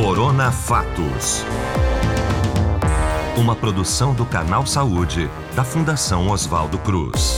Corona Fatos. Uma produção do Canal Saúde, da Fundação Oswaldo Cruz.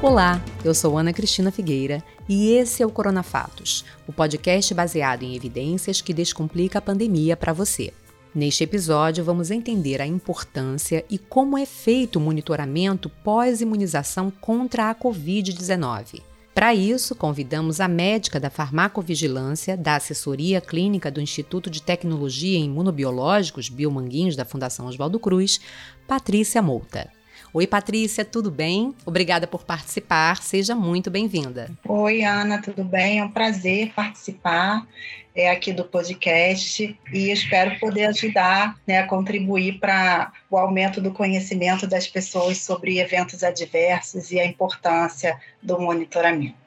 Olá, eu sou Ana Cristina Figueira e esse é o Corona Fatos, o podcast baseado em evidências que descomplica a pandemia para você. Neste episódio, vamos entender a importância e como é feito o monitoramento pós-imunização contra a Covid-19. Para isso, convidamos a médica da farmacovigilância da assessoria clínica do Instituto de Tecnologia em Imunobiológicos Biomanguinhos da Fundação Oswaldo Cruz, Patrícia Mouta. Oi, Patrícia, tudo bem? Obrigada por participar, seja muito bem-vinda. Oi, Ana, tudo bem? É um prazer participar é, aqui do podcast e espero poder ajudar né, a contribuir para o aumento do conhecimento das pessoas sobre eventos adversos e a importância do monitoramento.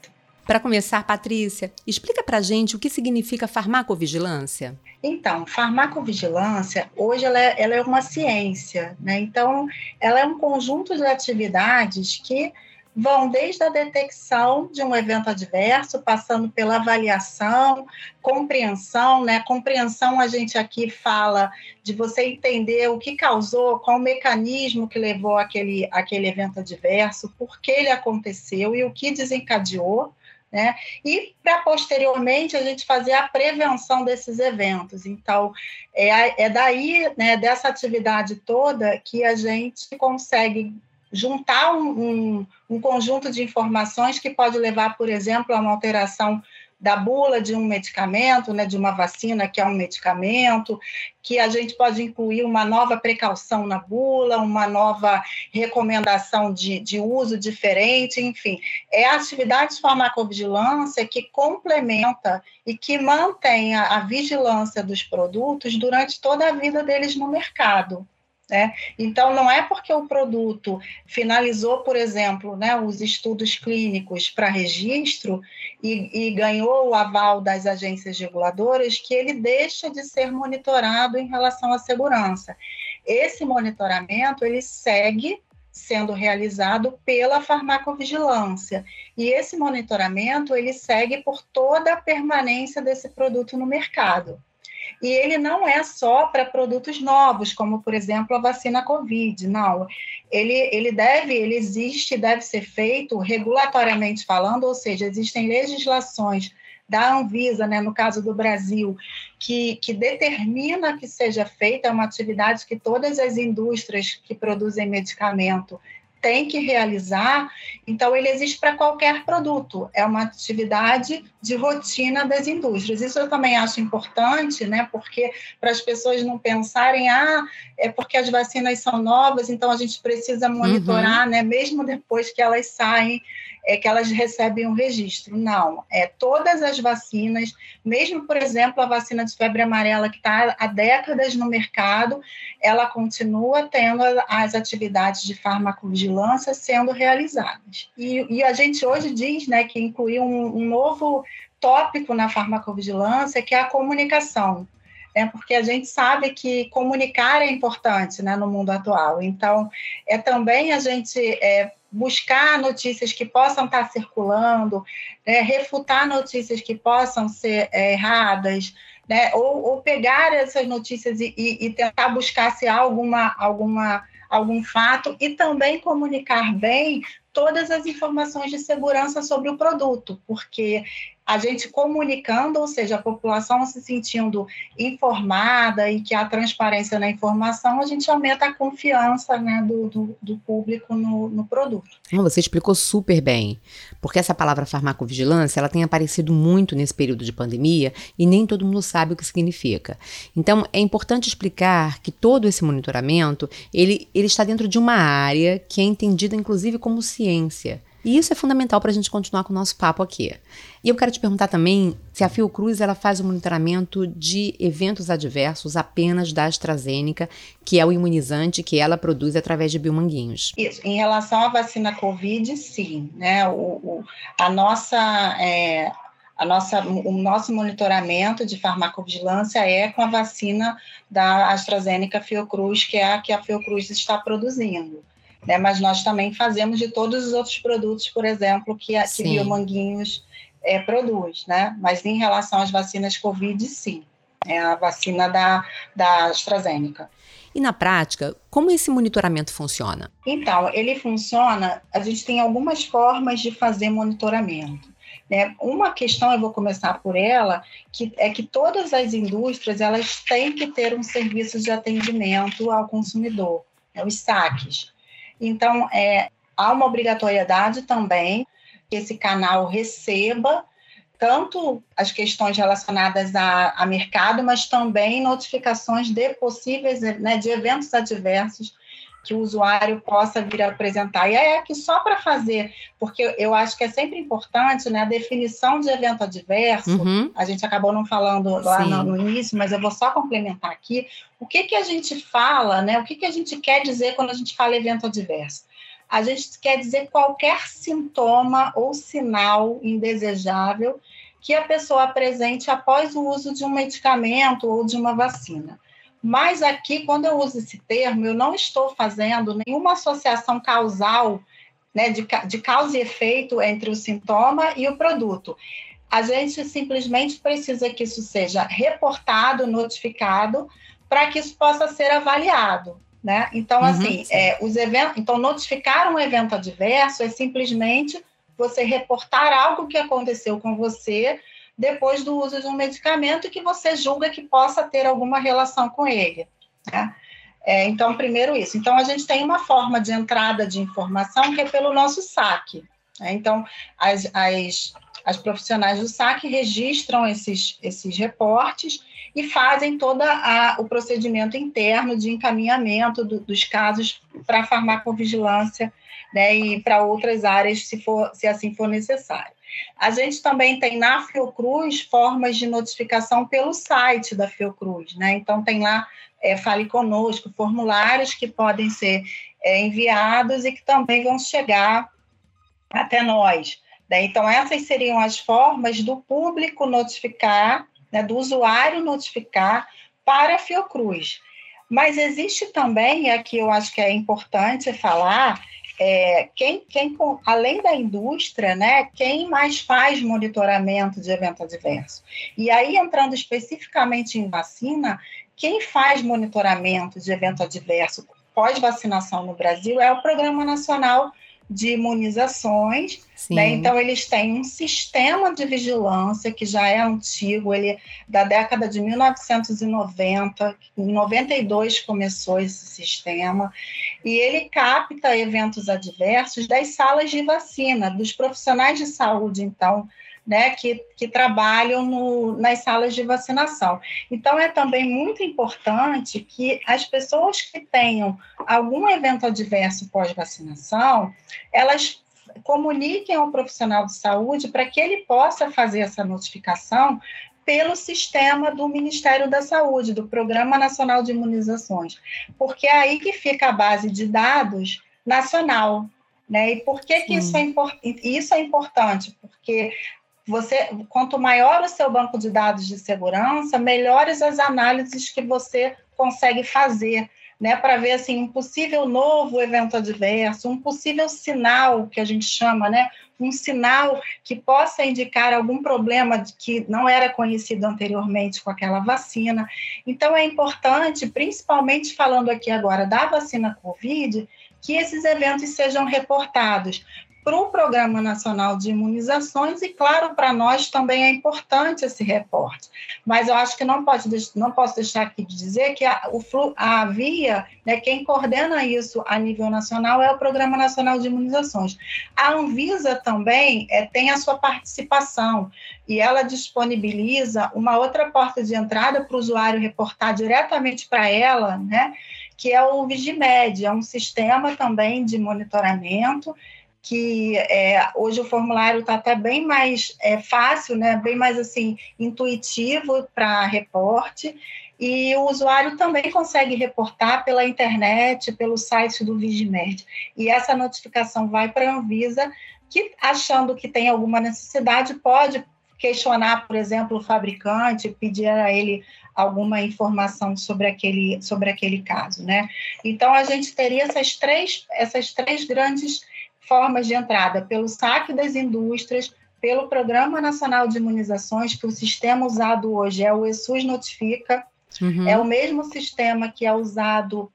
Para começar, Patrícia, explica para gente o que significa farmacovigilância. Então, farmacovigilância, hoje ela é, ela é uma ciência, né? Então, ela é um conjunto de atividades que vão desde a detecção de um evento adverso, passando pela avaliação, compreensão, né? Compreensão a gente aqui fala de você entender o que causou, qual o mecanismo que levou aquele, aquele evento adverso, por que ele aconteceu e o que desencadeou. Né? E para posteriormente a gente fazer a prevenção desses eventos. Então, é, é daí, né, dessa atividade toda, que a gente consegue juntar um, um, um, conjunto de informações que pode levar, por exemplo, a uma alteração da bula de um medicamento, né, de uma vacina que é um medicamento, que a gente pode incluir uma nova precaução na bula, uma nova recomendação de, de uso diferente, enfim. É a atividade de farmacovigilância que complementa e que mantém a, a vigilância dos produtos durante toda a vida deles no mercado. Né? Então, não é porque o produto finalizou, por exemplo, né, os estudos clínicos para registro e, e, ganhou o aval das agências reguladoras que ele deixa de ser monitorado em relação à segurança. Esse monitoramento ele segue sendo realizado pela farmacovigilância e esse monitoramento ele segue por toda a permanência desse produto no mercado. E ele não é só para produtos novos, como, por exemplo, a vacina Covid, não. Ele, ele deve, ele existe, deve ser feito regulatoriamente falando, ou seja, existem legislações da Anvisa, né, no caso do Brasil, que, que determina que seja feita, é uma atividade que todas as indústrias que produzem medicamento tem que realizar, então ele existe para qualquer produto, é uma atividade de rotina das indústrias. Isso eu também acho importante, né? Porque para as pessoas não pensarem, ah, é porque as vacinas são novas, então a gente precisa monitorar, uhum. né? Mesmo depois que elas saem é que elas recebem um registro. Não, é todas as vacinas, mesmo, por exemplo, a vacina de febre amarela, que está há décadas no mercado, ela continua tendo as atividades de farmacovigilância sendo realizadas. E, e a gente hoje diz né, que incluiu um, um novo tópico na farmacovigilância, que é a comunicação. É porque a gente sabe que comunicar é importante né, no mundo atual. Então, é também a gente é, buscar notícias que possam estar circulando, né, refutar notícias que possam ser é, erradas, né, ou, ou, pegar essas notícias e, e, e, tentar buscar se há alguma, alguma, algum fato e também comunicar bem todas as informações de segurança sobre o produto, porque a gente comunicando, ou seja, a população se sentindo informada e que há transparência na informação, a gente aumenta a confiança né, do, do, do, público no, no produto. Você explicou super bem, porque essa palavra farmacovigilância ela tem aparecido muito nesse período de pandemia e nem todo mundo sabe o que significa. Então, é importante explicar que todo esse monitoramento ele, ele está dentro de uma área que é entendida inclusive como ciência. E isso é fundamental para a gente continuar com o nosso papo aqui. E eu quero te perguntar também se a Fiocruz ela faz o monitoramento de eventos adversos apenas da AstraZeneca, que é o imunizante que ela produz através de biomanguinhos. Isso. Em relação à vacina Covid, sim. Né? O, o a nossa. É, a nossa, o nosso monitoramento de farmacovigilância é com a vacina da AstraZeneca Fiocruz, que é a que a Fiocruz está produzindo né? Mas nós também fazemos de todos os outros produtos, por exemplo, que a que Biomanguinhos é, produz, né? Mas em relação às vacinas Covid, sim. é a vacina da, da AstraZeneca. E na prática, como esse monitoramento funciona? Então, ele funciona, a gente tem algumas formas de fazer monitoramento. Né? Uma questão, eu vou começar por ela, que é que todas as indústrias elas têm que ter um serviço de atendimento ao consumidor, né? os saques. Então, é, há uma obrigatoriedade também que esse canal receba tanto as questões relacionadas a, a mercado, mas também notificações de possíveis, né, de eventos adversos que o usuário possa vir apresentar. E é aqui só para fazer, porque eu acho que é sempre importante né, a definição de evento adverso. Uhum. A gente acabou não falando lá no, no, início, mas eu vou só complementar aqui. O que, que a gente fala, né, o que, que a gente quer dizer quando a gente fala evento adverso? A gente quer dizer qualquer sintoma ou sinal indesejável que a pessoa apresente após o uso de um medicamento ou de uma vacina. Mas aqui, quando eu uso esse termo, eu não estou fazendo nenhuma associação causal, né, de, de causa e efeito entre o sintoma e o produto. A gente simplesmente precisa que isso seja reportado, notificado, para que isso possa ser avaliado. Né? Então, uhum, assim, é, os eventos, então, notificar um evento adverso é simplesmente você reportar algo que aconteceu com você depois do uso de um medicamento que você julga que possa ter alguma relação com ele. Né? É, então, primeiro isso. Então, a gente tem uma forma de entrada de informação que é pelo nosso saque. Né? Então, as, as, as profissionais do saque registram esses, esses reportes e fazem todo o procedimento interno de encaminhamento do, dos casos para a farmacovigilância né, e para outras áreas, se, for, se assim for necessário. A gente também tem na Fiocruz formas de notificação pelo site da Fiocruz, né? Então tem lá é, Fale Conosco, formulários que podem ser é, enviados e que também vão chegar até nós. Né? Então essas seriam as formas do público notificar, né, do usuário notificar para a Fiocruz. Mas existe também, aqui eu acho que é importante falar, é, quem, quem, além da indústria, né, quem mais faz monitoramento de evento adverso? E aí, entrando especificamente em vacina, quem faz monitoramento de evento adverso pós-vacinação no Brasil é o Programa Nacional de imunizações. Né? Então, eles têm um sistema de vigilância que já é antigo, ele é da década de 1990, em 92 começou esse sistema, e ele capta eventos adversos das salas de vacina, dos profissionais de saúde, então, né, que, que trabalham no, nas salas de vacinação. Então, é também muito importante que as pessoas que tenham algum evento adverso pós-vacinação, elas comuniquem ao profissional de saúde para que ele possa fazer essa notificação pelo sistema do Ministério da Saúde, do Programa Nacional de Imunizações, porque é aí que fica a base de dados nacional. Né? E por que, que isso, é isso é importante? Porque você, quanto maior o seu banco de dados de segurança, melhores as análises que você consegue fazer, né, para ver assim um possível novo evento adverso, um possível sinal que a gente chama, né, um sinal que possa indicar algum problema que não era conhecido anteriormente com aquela vacina. Então é importante, principalmente falando aqui agora da vacina COVID, que esses eventos sejam reportados, para o Programa Nacional de Imunizações e, claro, para nós também é importante esse reporte. Mas eu acho que não, pode, não posso deixar aqui de dizer que a, o, a via, né, quem coordena isso a nível nacional é o Programa Nacional de Imunizações. A Anvisa também é, tem a sua participação e ela disponibiliza uma outra porta de entrada para o usuário reportar diretamente para ela, né, que é o Vigimed, é um sistema também de monitoramento que é, hoje o formulário está até bem mais é, fácil, né, bem mais assim intuitivo para reporte e o usuário também consegue reportar pela internet, pelo site do Vigimed. E essa notificação vai para a Anvisa, que achando que tem alguma necessidade pode questionar, por exemplo, o fabricante, pedir a ele alguma informação sobre aquele, sobre aquele caso, né? Então a gente teria essas três, essas três grandes formas de entrada pelo saque das indústrias, pelo Programa Nacional de Imunizações, que o sistema usado hoje é o ESUS Notifica, Uhum. É o mesmo sistema que é usado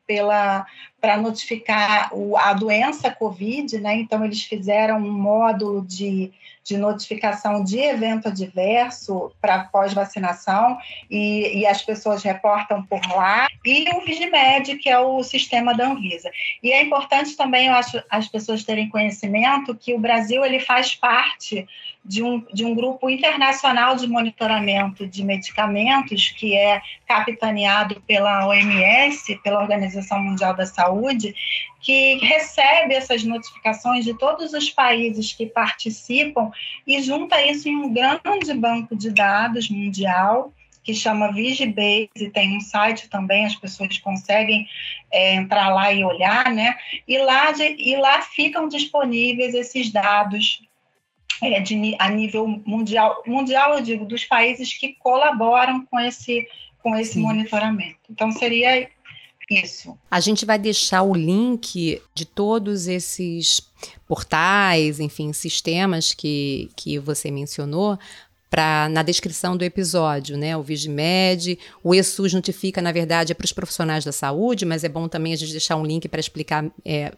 para notificar o, a doença COVID, né? Então, eles fizeram um módulo de, de notificação de evento adverso para pós-vacinação e, e, as pessoas reportam por lá. E o Vigimed, que é o sistema da Anvisa. E é importante também, eu acho, as pessoas terem conhecimento que o Brasil ele faz parte de um, de um grupo internacional de monitoramento de medicamentos, que é capitaneado pela OMS, pela Organização Mundial da Saúde, que recebe essas notificações de todos os países que participam e junta isso em um grande banco de dados mundial que chama Vigibase, tem um site também, as pessoas conseguem é, entrar lá e olhar, né? E lá, de, e lá ficam disponíveis esses dados é, de, a nível mundial, mundial, eu digo, dos países que colaboram com esse, com esse monitoramento. Então, seria isso. A gente vai deixar o link de todos esses portais, enfim, sistemas que, que você mencionou pra, na descrição do episódio, né? O Vigimed, o ESUS notifica, na verdade, é para os profissionais da saúde, mas é bom também a gente deixar um link para explicar é,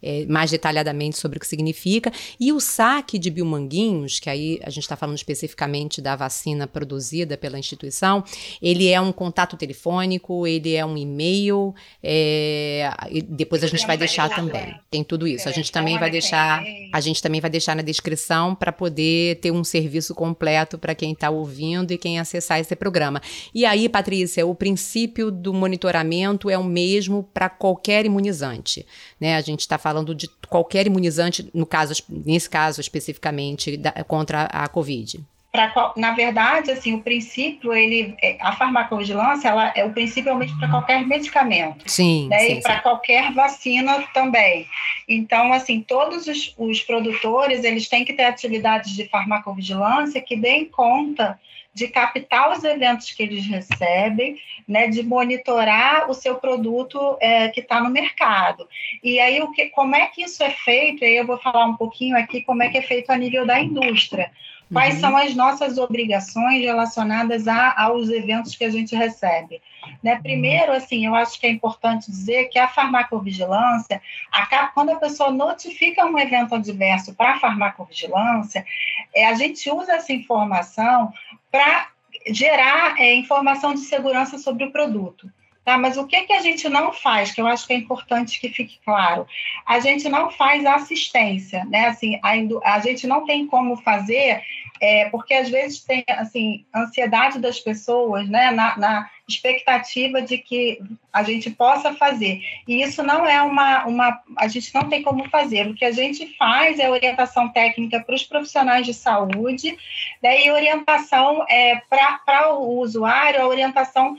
é, mais detalhadamente sobre o que significa. E o saque de biomanguinhos, que aí a gente está falando especificamente da vacina produzida pela instituição, ele é um contato telefônico, ele é um e-mail, é, depois a gente vai deixar também. Tem tudo isso. A gente também vai deixar, a gente também vai deixar na descrição para poder ter um serviço completo para quem está ouvindo e quem acessar esse programa. E aí, Patrícia, o princípio do monitoramento é o mesmo para qualquer imunizante. Né? A gente está falando de qualquer imunizante, no caso, nesse caso especificamente, da, contra a Covid. Pra, na verdade, assim, o princípio, ele, é, a farmacovigilância, ela é o princípio é para qualquer medicamento. Sim. Né, sim e para qualquer vacina também. Então, assim, todos os, os produtores, eles têm que ter atividades de farmacovigilância que deem conta de captar os eventos que eles recebem, né, de monitorar o seu produto é, que está no mercado. E aí, o que, como é que isso é feito? Aí eu vou falar um pouquinho aqui como é que é feito a nível da indústria. Quais uhum. são as nossas obrigações relacionadas a, aos eventos que a gente recebe? Né? Primeiro, assim, eu acho que é importante dizer que a farmacovigilância, a, quando a pessoa notifica um evento adverso para a farmacovigilância, é, a gente usa essa informação para gerar é, informação de segurança sobre o produto. Tá? Mas o que, que a gente não faz, que eu acho que é importante que fique claro? A gente não faz assistência, né? Assim, a, a gente não tem como fazer, é, porque às vezes tem assim, ansiedade das pessoas, né? Na, na, expectativa de que a gente possa fazer. E isso não é uma, uma. A gente não tem como fazer. O que a gente faz é orientação técnica para os profissionais de saúde, né? e orientação é, para o usuário, a orientação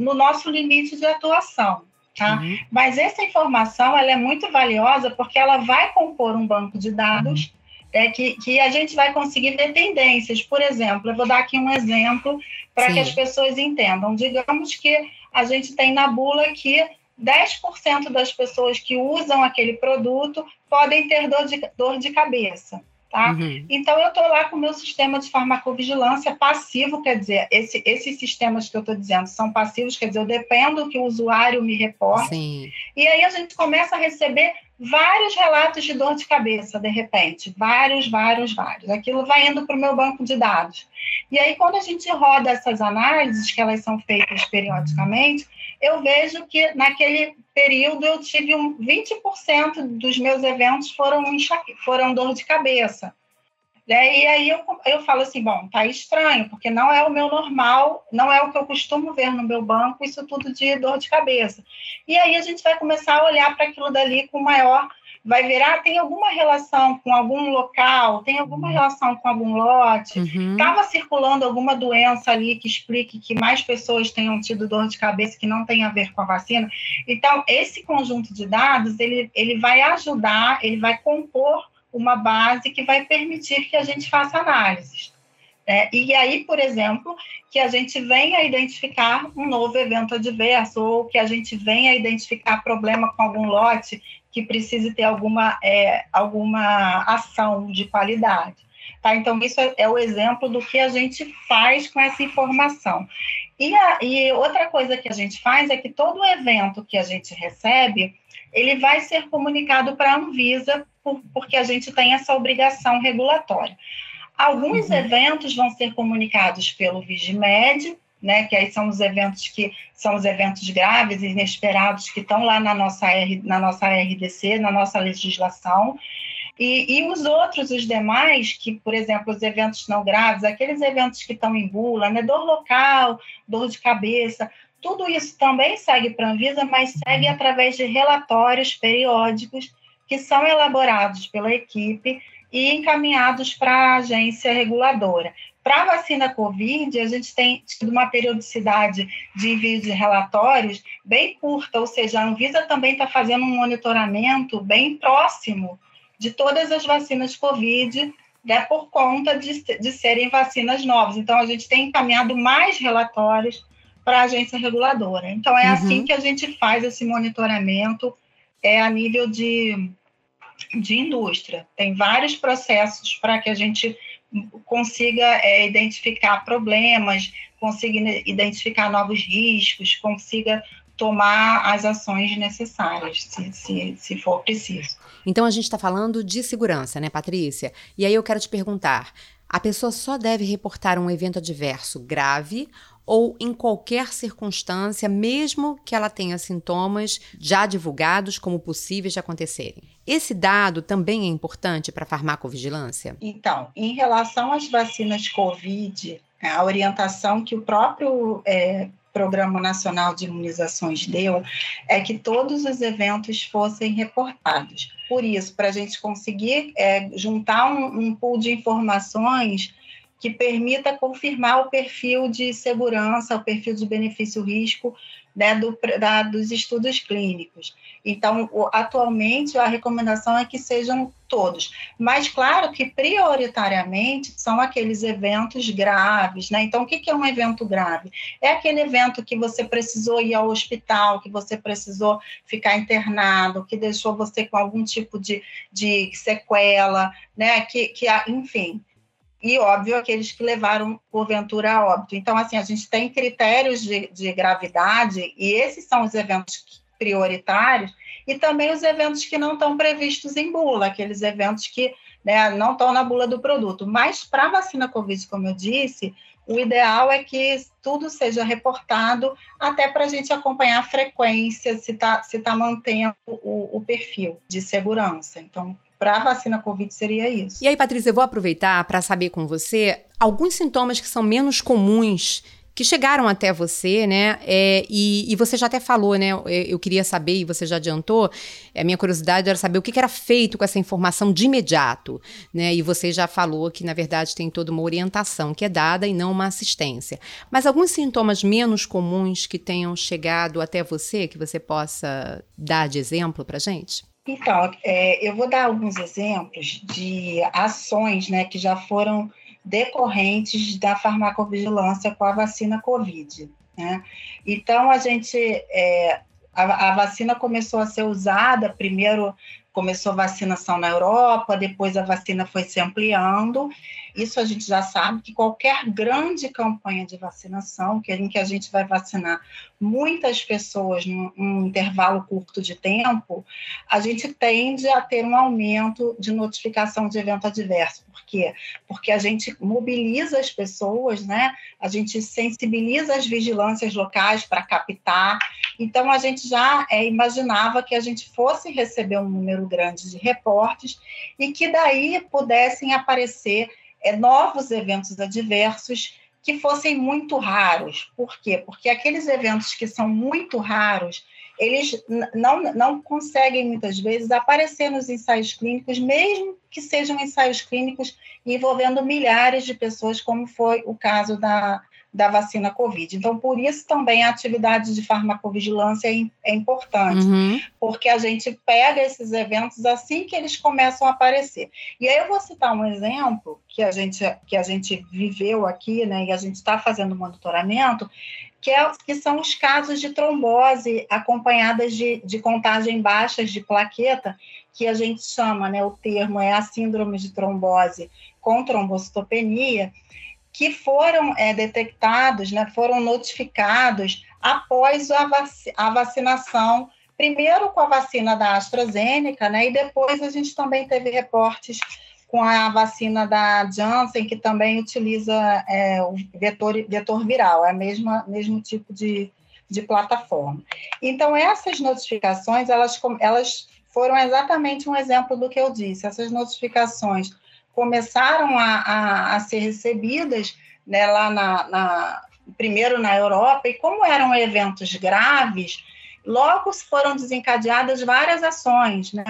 no nosso limite de atuação. Tá? Uhum. Mas essa informação ela é muito valiosa porque ela vai compor um banco de dados é, que, que a gente vai conseguir ver tendências. Por exemplo, eu vou dar aqui um exemplo para que as pessoas entendam. Digamos que a gente tem na bula que 10% das pessoas que usam aquele produto podem ter dor de, dor de cabeça. Tá? Uhum. Então, eu estou lá com o meu sistema de farmacovigilância passivo, quer dizer, esse, esses sistemas que eu estou dizendo são passivos, quer dizer, eu dependo que o usuário me reporte. Sim. E aí a gente começa a receber vários relatos de dor de cabeça, de repente, vários, vários, vários. Aquilo vai indo para o meu banco de dados. E aí, quando a gente roda essas análises, que elas são feitas periodicamente, eu vejo que naquele período eu tive um 20% dos meus eventos foram, foram dor de cabeça. E aí eu, eu falo assim, bom, tá estranho, porque não é o meu normal, não é o que eu costumo ver no meu banco, isso tudo de dor de cabeça. E aí a gente vai começar a olhar para aquilo dali com maior vai ver, ah, tem alguma relação com algum local, tem alguma uhum. relação com algum lote, estava uhum. circulando alguma doença ali que explique que mais pessoas tenham tido dor de cabeça que não tem a ver com a vacina. Então, esse conjunto de dados, ele, ele vai ajudar, ele vai compor uma base que vai permitir que a gente faça análises. Né? E aí, por exemplo, que a gente venha a identificar um novo evento adverso, ou que a gente venha a identificar problema com algum lote que precise ter alguma, é, alguma ação de qualidade. Tá? Então, isso é, é o exemplo do que a gente faz com essa informação. E, a, e outra coisa que a gente faz é que todo evento que a gente recebe, ele vai ser comunicado para a Anvisa, por, porque a gente tem essa obrigação regulatória. Alguns uhum. eventos vão ser comunicados pelo Vigimed, né, que aí são os eventos que são os eventos graves e inesperados que estão lá na nossa, R, na nossa RDC, na nossa legislação. E, e, os outros, os demais, que, por exemplo, os eventos não graves, aqueles eventos que estão em bula, né, dor local, dor de cabeça, tudo isso também segue para a Anvisa, mas segue através de relatórios periódicos que são elaborados pela equipe e encaminhados para a agência reguladora. Para a vacina Covid, a gente tem tido uma periodicidade de envio de relatórios bem curta, ou seja, a Anvisa também está fazendo um monitoramento bem próximo de todas as vacinas Covid, né, por conta de, de serem vacinas novas. Então, a gente tem encaminhado mais relatórios para a agência reguladora. Então, é assim uhum. assim que a gente faz esse monitoramento é a nível de, de indústria. Tem vários processos para que a gente consiga é, identificar problemas, consiga identificar novos riscos, consiga tomar as ações necessárias, se, se, se for preciso. Então a gente está falando de segurança, né, Patrícia? E aí eu quero te perguntar: a pessoa só deve reportar um evento adverso grave ou em qualquer circunstância, mesmo que ela tenha sintomas já divulgados como possíveis de acontecerem. Esse dado também é importante para a farmacovigilância? Então, em relação às vacinas COVID, a orientação que o próprio é, Programa Nacional de Imunizações deu é que todos os eventos fossem reportados. Por isso, para a gente conseguir é, juntar um, um pool de informações que permita confirmar o perfil de segurança, o perfil de benefício-risco né, do, da, dos estudos clínicos. Então, atualmente, a recomendação é que sejam todos. Mas, claro que, prioritariamente, são aqueles eventos graves. Né? Então, o que, que é um evento grave? É aquele evento que você precisou ir ao hospital, que você precisou ficar internado, que deixou você com algum tipo de, de sequela, né? que, que enfim e, óbvio, aqueles que levaram, porventura, a óbito. Então, assim, a gente tem critérios de, de gravidade, e esses são os eventos prioritários, e também os eventos que não estão previstos em bula, aqueles eventos que né, não estão na bula do produto. Mas, para a vacina Covid, como eu disse, o ideal é que tudo seja reportado, até para a gente acompanhar a frequência, se está se tá mantendo o, o perfil de segurança. Então, para a vacina Covid seria isso. E aí, Patrícia, eu vou aproveitar para saber com você alguns sintomas que são menos comuns que chegaram até você, né? É, e, e, você já até falou, né? Eu, queria saber, e você já adiantou, a minha curiosidade era saber o que, que, era feito com essa informação de imediato, né? E você já falou que, na verdade, tem toda uma orientação que é dada e não uma assistência. Mas alguns sintomas menos comuns que tenham chegado até você, que você possa dar de exemplo para gente? Então, é, eu vou dar alguns exemplos de ações né, que já foram decorrentes da farmacovigilância com a vacina Covid. Né? Então, a gente. É, a, a vacina começou a ser usada primeiro começou a vacinação na Europa, depois a vacina foi se ampliando. Isso a gente já sabe que qualquer grande campanha de vacinação, que em que a gente vai vacinar muitas pessoas num, num intervalo curto de tempo, a gente tende a ter um aumento de notificação de evento adverso. Por quê? Porque a gente mobiliza as pessoas, né? A gente sensibiliza as vigilâncias locais para captar. Então a gente já é, imaginava que a gente fosse receber um número grande de reportes e que daí pudessem aparecer é, novos eventos adversos que fossem muito raros. Por quê? Porque aqueles eventos que são muito raros, eles não, não conseguem muitas vezes aparecer nos ensaios clínicos, mesmo que sejam ensaios clínicos envolvendo milhares de pessoas, como foi o caso da, da vacina Covid. Então, por isso também a atividade de farmacovigilância é, é importante, uhum. porque a gente pega esses eventos assim que eles começam a aparecer. E aí eu vou citar um exemplo que a gente, que a gente viveu aqui, né, e a gente está fazendo monitoramento, que, é, que são os casos de trombose acompanhadas de, de contagem baixas de plaqueta, que a gente chama, né, o termo é a síndrome de trombose com trombocitopenia, que foram é, detectados, né, foram notificados após a, vac a, vacinação, primeiro com a vacina da AstraZeneca, né, e depois a gente também teve reportes com a vacina da Janssen, que também utiliza é, o vetor, vetor viral, é o mesmo, mesmo tipo de, de plataforma. Então, essas notificações, elas, elas foram exatamente um exemplo do que eu disse. Essas notificações começaram a, a, a ser recebidas né, lá na, na, primeiro na Europa, e como eram eventos graves, logo foram desencadeadas várias ações. Né?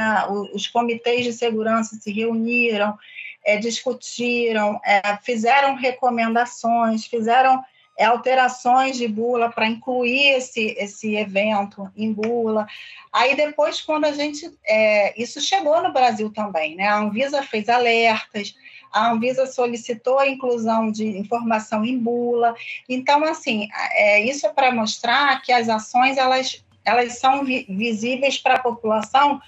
Os, comitês de segurança se reuniram, é, discutiram, é, fizeram recomendações, fizeram é, alterações de bula para incluir esse, esse evento em bula. Aí depois, quando a gente. É, isso chegou no Brasil também, né? A Anvisa fez alertas, a Anvisa solicitou a inclusão de informação em bula. Então, assim, é, isso é para mostrar que as ações elas, elas são vi visíveis para a população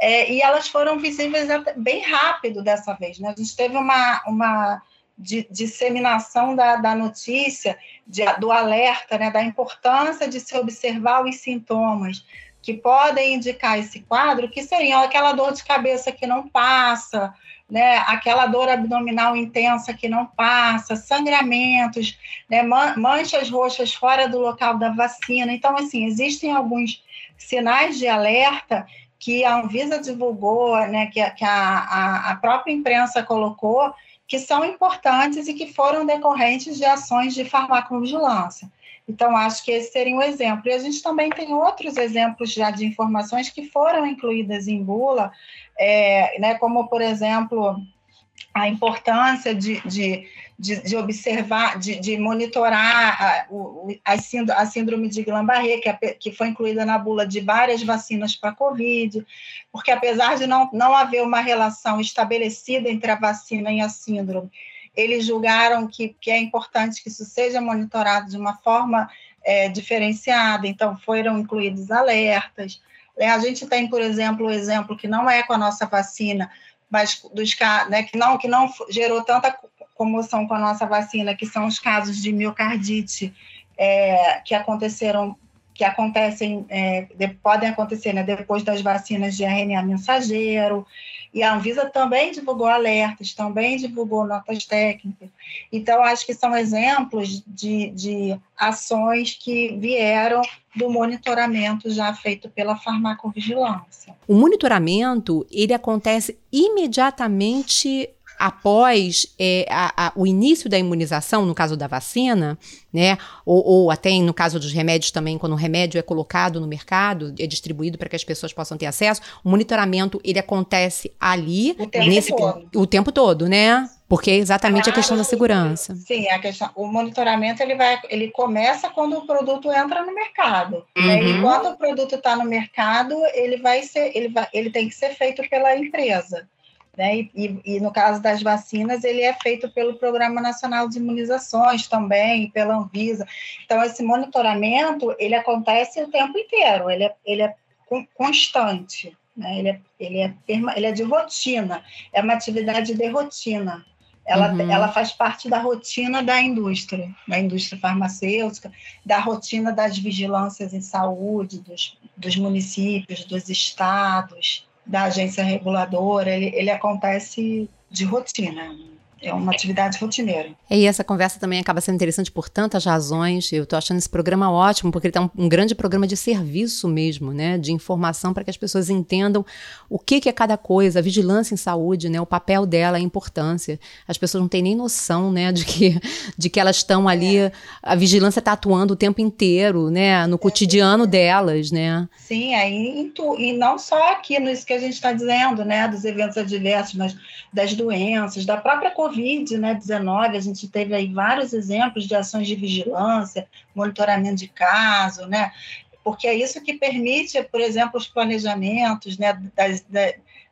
é, e elas foram visíveis bem rápido dessa vez. Né? A gente teve uma, uma de, disseminação da, da notícia, de, do alerta, né, da importância de se observar os sintomas que podem indicar esse quadro, que seriam aquela dor de cabeça que não passa, né, aquela dor abdominal intensa que não passa, sangramentos, né, manchas roxas fora do local da vacina. Então, assim, existem alguns sinais de alerta que a Anvisa divulgou, né, que, a, a, a própria imprensa colocou, que são importantes e que foram decorrentes de ações de farmacovigilância. Então, acho que esse seria um exemplo. E a gente também tem outros exemplos já de informações que foram incluídas em bula, é, né, como, por exemplo, a importância de, de, de, de observar, de, de monitorar a, o, a, síndrome de Guillain-Barré, que, é, que foi incluída na bula de várias vacinas para a Covid, porque apesar de não, não haver uma relação estabelecida entre a vacina e a síndrome, eles julgaram que, que é importante que isso seja monitorado de uma forma é, diferenciada, então foram incluídos alertas. É, a gente tem, por exemplo, o um exemplo que não é com a nossa vacina, mas dos né, que não que não gerou tanta comoção com a nossa vacina, que são os casos de miocardite é, que aconteceram que acontecem, é, de, podem acontecer né, depois das vacinas de RNA mensageiro, e a Anvisa também divulgou alertas, também divulgou notas técnicas. Então, acho que são exemplos de, de ações que vieram do monitoramento já feito pela farmacovigilância. O monitoramento, ele acontece imediatamente após é, a, a, o início da imunização, no caso da vacina, né, ou, ou, até no caso dos remédios também, quando o remédio é colocado no mercado, é distribuído para que as pessoas possam ter acesso, o monitoramento ele acontece ali o tempo nesse todo. o tempo todo, né? Porque é exatamente claro, a questão da segurança. Sim, a questão, o monitoramento ele vai, ele começa quando o produto entra no mercado. Uhum. Né? E quando o produto está no mercado, ele vai ser, ele vai, ele tem que ser feito pela empresa. Né? E, e, no caso das vacinas, ele é feito pelo Programa Nacional de Imunizações também, pela Anvisa. Então, esse monitoramento, ele acontece o tempo inteiro, ele é, ele é constante, né? ele, é, ele, é, ele é de rotina, é uma atividade de rotina. Ela, uhum. ela faz parte da rotina da indústria, da indústria farmacêutica, da rotina das vigilâncias em saúde, dos, dos municípios, dos estados, da agência reguladora, ele, ele acontece de rotina. É uma atividade rotineira. E essa conversa também acaba sendo interessante por tantas razões. Eu estou achando esse programa ótimo, porque ele está um, um, grande programa de serviço mesmo, né? De informação para que as pessoas entendam o que, que é cada coisa, a vigilância em saúde, né? O papel dela, a importância. As pessoas não têm nem noção, né? De que, de que elas estão ali, é. a vigilância está atuando o tempo inteiro, né? No é, cotidiano delas, né? Sim, aí, e não só aqui nisso que a gente está dizendo, né? Dos eventos adversos, mas das doenças, da própria Covid-19, né, a gente teve aí vários exemplos de ações de vigilância, monitoramento de caso, né? Porque é isso que permite, por exemplo, os planejamentos né, das,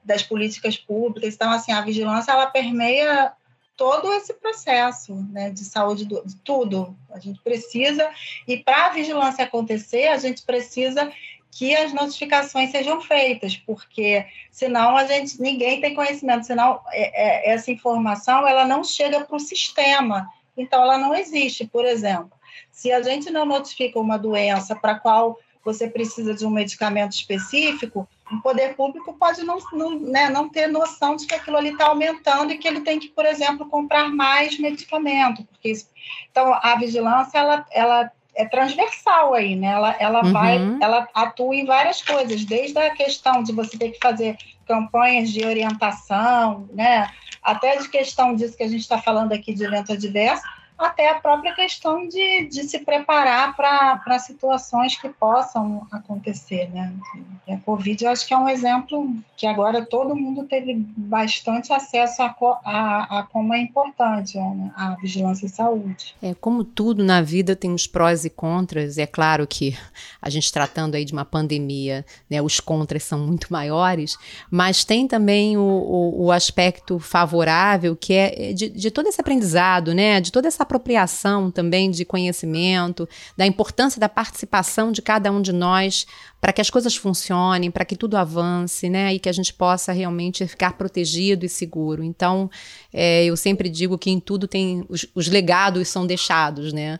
das políticas públicas. Então, assim, a vigilância ela permeia todo esse processo né, de saúde do, de tudo. A gente precisa, e para a vigilância acontecer, a gente precisa que as notificações sejam feitas, porque senão a gente ninguém tem conhecimento, senão é, é, essa informação ela não chega para o sistema, então ela não existe. Por exemplo, se a gente não notifica uma doença para qual você precisa de um medicamento específico, o poder público pode não, não, né, não ter noção de que aquilo ali está aumentando e que ele tem que, por exemplo, comprar mais medicamento. Porque isso... Então, a vigilância ela, ela é transversal aí, né? Ela, ela uhum. vai, ela atua em várias coisas, desde a questão de você ter que fazer campanhas de orientação, né? Até de questão disso que a gente está falando aqui de evento adverso, até a própria questão de, de se preparar para situações que possam acontecer, né? E a Covid, eu acho que é um exemplo que agora todo mundo teve bastante acesso a, a, a como é importante né? a vigilância em saúde. É, como tudo na vida tem os prós e contras, é claro que a gente tratando aí de uma pandemia, né, os contras são muito maiores, mas tem também o, o, o aspecto favorável que é de, de todo esse aprendizado, né, de toda essa apropriação também de conhecimento, da importância da participação de cada um de nós para que as coisas funcionem, para que tudo avance, né? E que a gente possa realmente ficar protegido e seguro. Então, é, eu sempre digo que em tudo tem os, os legados são deixados, né?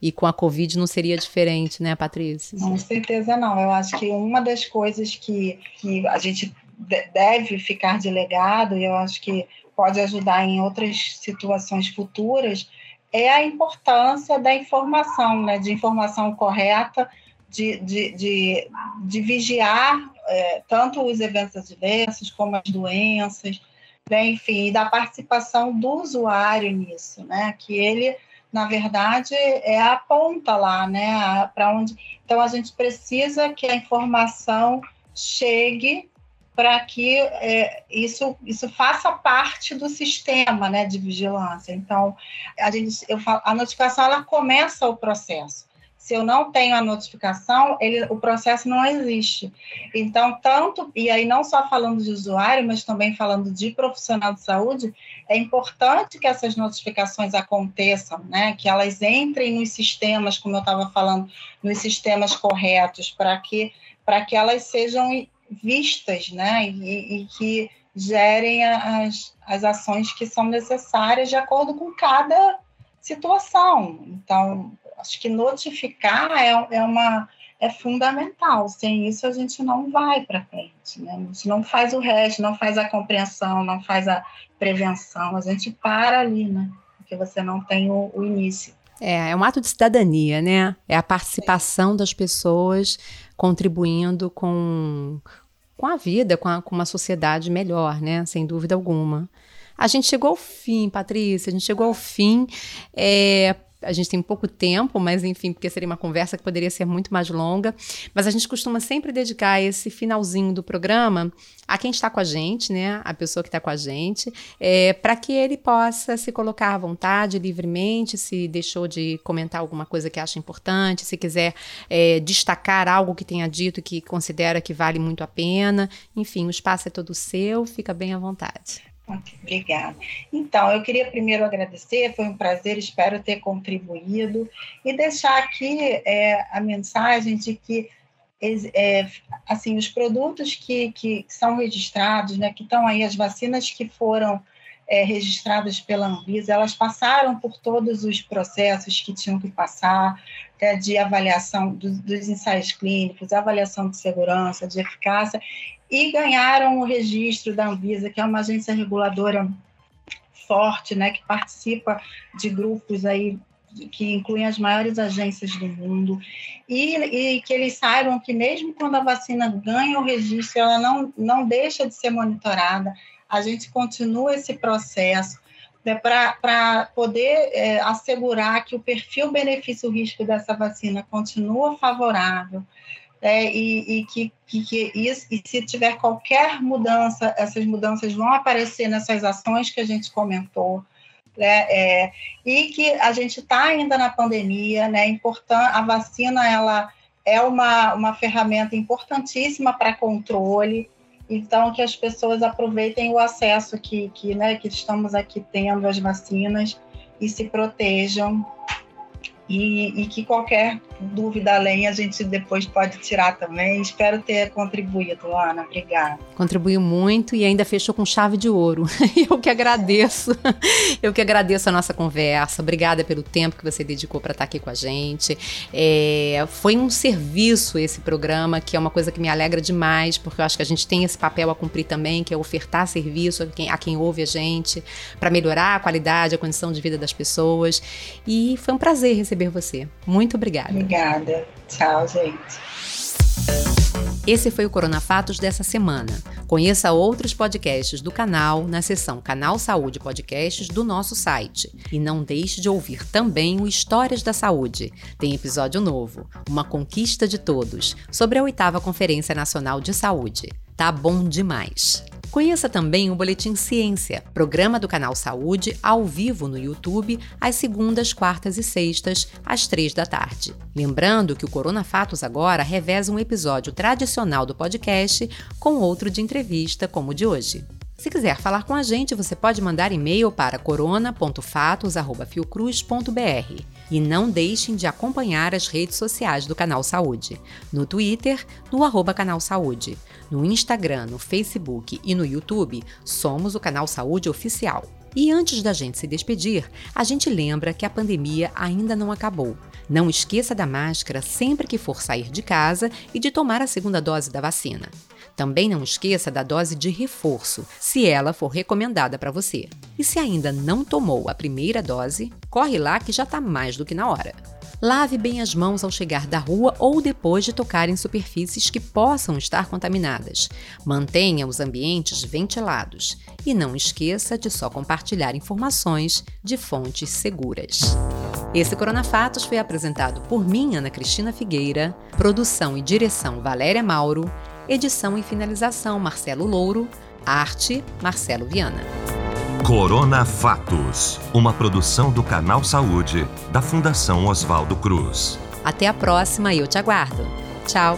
E com a Covid não seria diferente, né, Patrícia? Com certeza não. Eu acho que uma das coisas que, que a gente deve ficar de legado, e eu acho que pode ajudar em outras situações futuras, é a importância da informação, né, de informação correta, de, de, de, de vigiar é, tanto os eventos adversos como as doenças, né, enfim, da participação do usuário nisso, né, que ele, na verdade, é a ponta lá, né, para onde. Então, a gente precisa que a informação chegue para que é, isso, isso faça parte do sistema né, de vigilância. Então, a, gente, eu falo, a notificação ela começa o processo. Se eu não tenho a notificação, ele, o processo não existe. Então, tanto, e aí não só falando de usuário, mas também falando de profissional de saúde, é importante que essas notificações aconteçam, né? que elas entrem nos sistemas, como eu estava falando, nos sistemas corretos, para que, que elas sejam vistas, né, e, e que gerem as, as ações que são necessárias de acordo com cada situação. Então, acho que notificar é, é uma é fundamental. Sem isso a gente não vai para frente, né? A gente não faz o resto, não faz a compreensão, não faz a prevenção. A gente para ali, né? Porque você não tem o, o início. É, é um ato de cidadania, né? É a participação das pessoas contribuindo com, com a vida, com, a, com uma sociedade melhor, né? Sem dúvida alguma. A gente chegou ao fim, Patrícia, a gente chegou ao fim. É, a gente tem pouco tempo, mas enfim, porque seria uma conversa que poderia ser muito mais longa. Mas a gente costuma sempre dedicar esse finalzinho do programa a quem está com a gente, né? A pessoa que está com a gente, é, para que ele possa se colocar à vontade, livremente, se deixou de comentar alguma coisa que acha importante, se quiser é, destacar algo que tenha dito que considera que vale muito a pena. Enfim, o espaço é todo seu, fica bem à vontade. Obrigada. Então, eu queria primeiro agradecer, foi um prazer, espero ter contribuído e deixar aqui é, a mensagem de que é, assim os produtos que, que são registrados, né, que estão aí as vacinas que foram é, registradas pela Anvisa, elas passaram por todos os processos que tinham que passar, né, de avaliação do, dos ensaios clínicos, avaliação de segurança, de eficácia, e ganharam o registro da Anvisa, que é uma agência reguladora forte, né, que participa de grupos aí que incluem as maiores agências do mundo, e, e, que eles saibam que mesmo quando a vacina ganha o registro, ela não, não deixa de ser monitorada, a gente continua esse processo né, para poder é, assegurar que o perfil benefício-risco dessa vacina continua favorável, é, e, e, que, que, isso, e se tiver qualquer mudança, essas mudanças vão aparecer nessas ações que a gente comentou, né, é, e que a gente está ainda na pandemia, né, important, a vacina ela é uma, uma ferramenta importantíssima para controle, Então, que as pessoas aproveitem o acesso que, que, né, que estamos aqui tendo às vacinas e se protejam e, e, que qualquer dúvida além a gente depois pode tirar também. Espero ter contribuído, Ana. Obrigada. Contribuiu muito e ainda fechou com chave de ouro. Eu que agradeço. Eu que agradeço a nossa conversa. Obrigada pelo tempo que você dedicou para estar aqui com a gente. É, foi um serviço esse programa, que é uma coisa que me alegra demais, porque eu acho que a gente tem esse papel a cumprir também, que é ofertar serviço a quem, a quem ouve a gente, para melhorar a qualidade, a condição de vida das pessoas. E foi um prazer receber receber você. Muito obrigada. Obrigada. Tchau, gente. Esse foi o Corona Fatos dessa semana. Conheça outros podcasts do canal na seção Canal Saúde Podcasts do nosso site. E não deixe de ouvir também o Histórias da Saúde. Tem episódio novo, Uma Conquista de Todos, sobre a oitava Conferência Nacional de Saúde. Tá bom demais! Conheça também o Boletim Ciência, programa do canal Saúde, ao vivo no YouTube, às segundas, quartas e sextas, às três da tarde. Lembrando que o Corona Fatos agora reveza um episódio tradicional do podcast com outro de entrevista, como o de hoje. Se quiser falar com a gente, você pode mandar e-mail para corona.fatos.fiocruz.br. E não deixem de acompanhar as redes sociais do Canal Saúde. No Twitter, no arroba Canal Saúde. No Instagram, no Facebook e no YouTube, somos o Canal Saúde Oficial. E antes da gente se despedir, a gente lembra que a pandemia ainda não acabou. Não esqueça da máscara sempre que for sair de casa e de tomar a segunda dose da vacina. Também não esqueça da dose de reforço, se ela for recomendada para você. E se ainda não tomou a primeira dose, corre lá que já está mais do que na hora. Lave bem as mãos ao chegar da rua ou depois de tocar em superfícies que possam estar contaminadas. Mantenha os ambientes ventilados e não esqueça de só compartilhar informações de fontes seguras. Esse Coronafatos foi apresentado por mim, Ana Cristina Figueira, produção e direção Valéria Mauro, edição e finalização Marcelo Louro, arte Marcelo Viana. Corona Fatos, uma produção do Canal Saúde, da Fundação Oswaldo Cruz. Até a próxima e eu te aguardo. Tchau!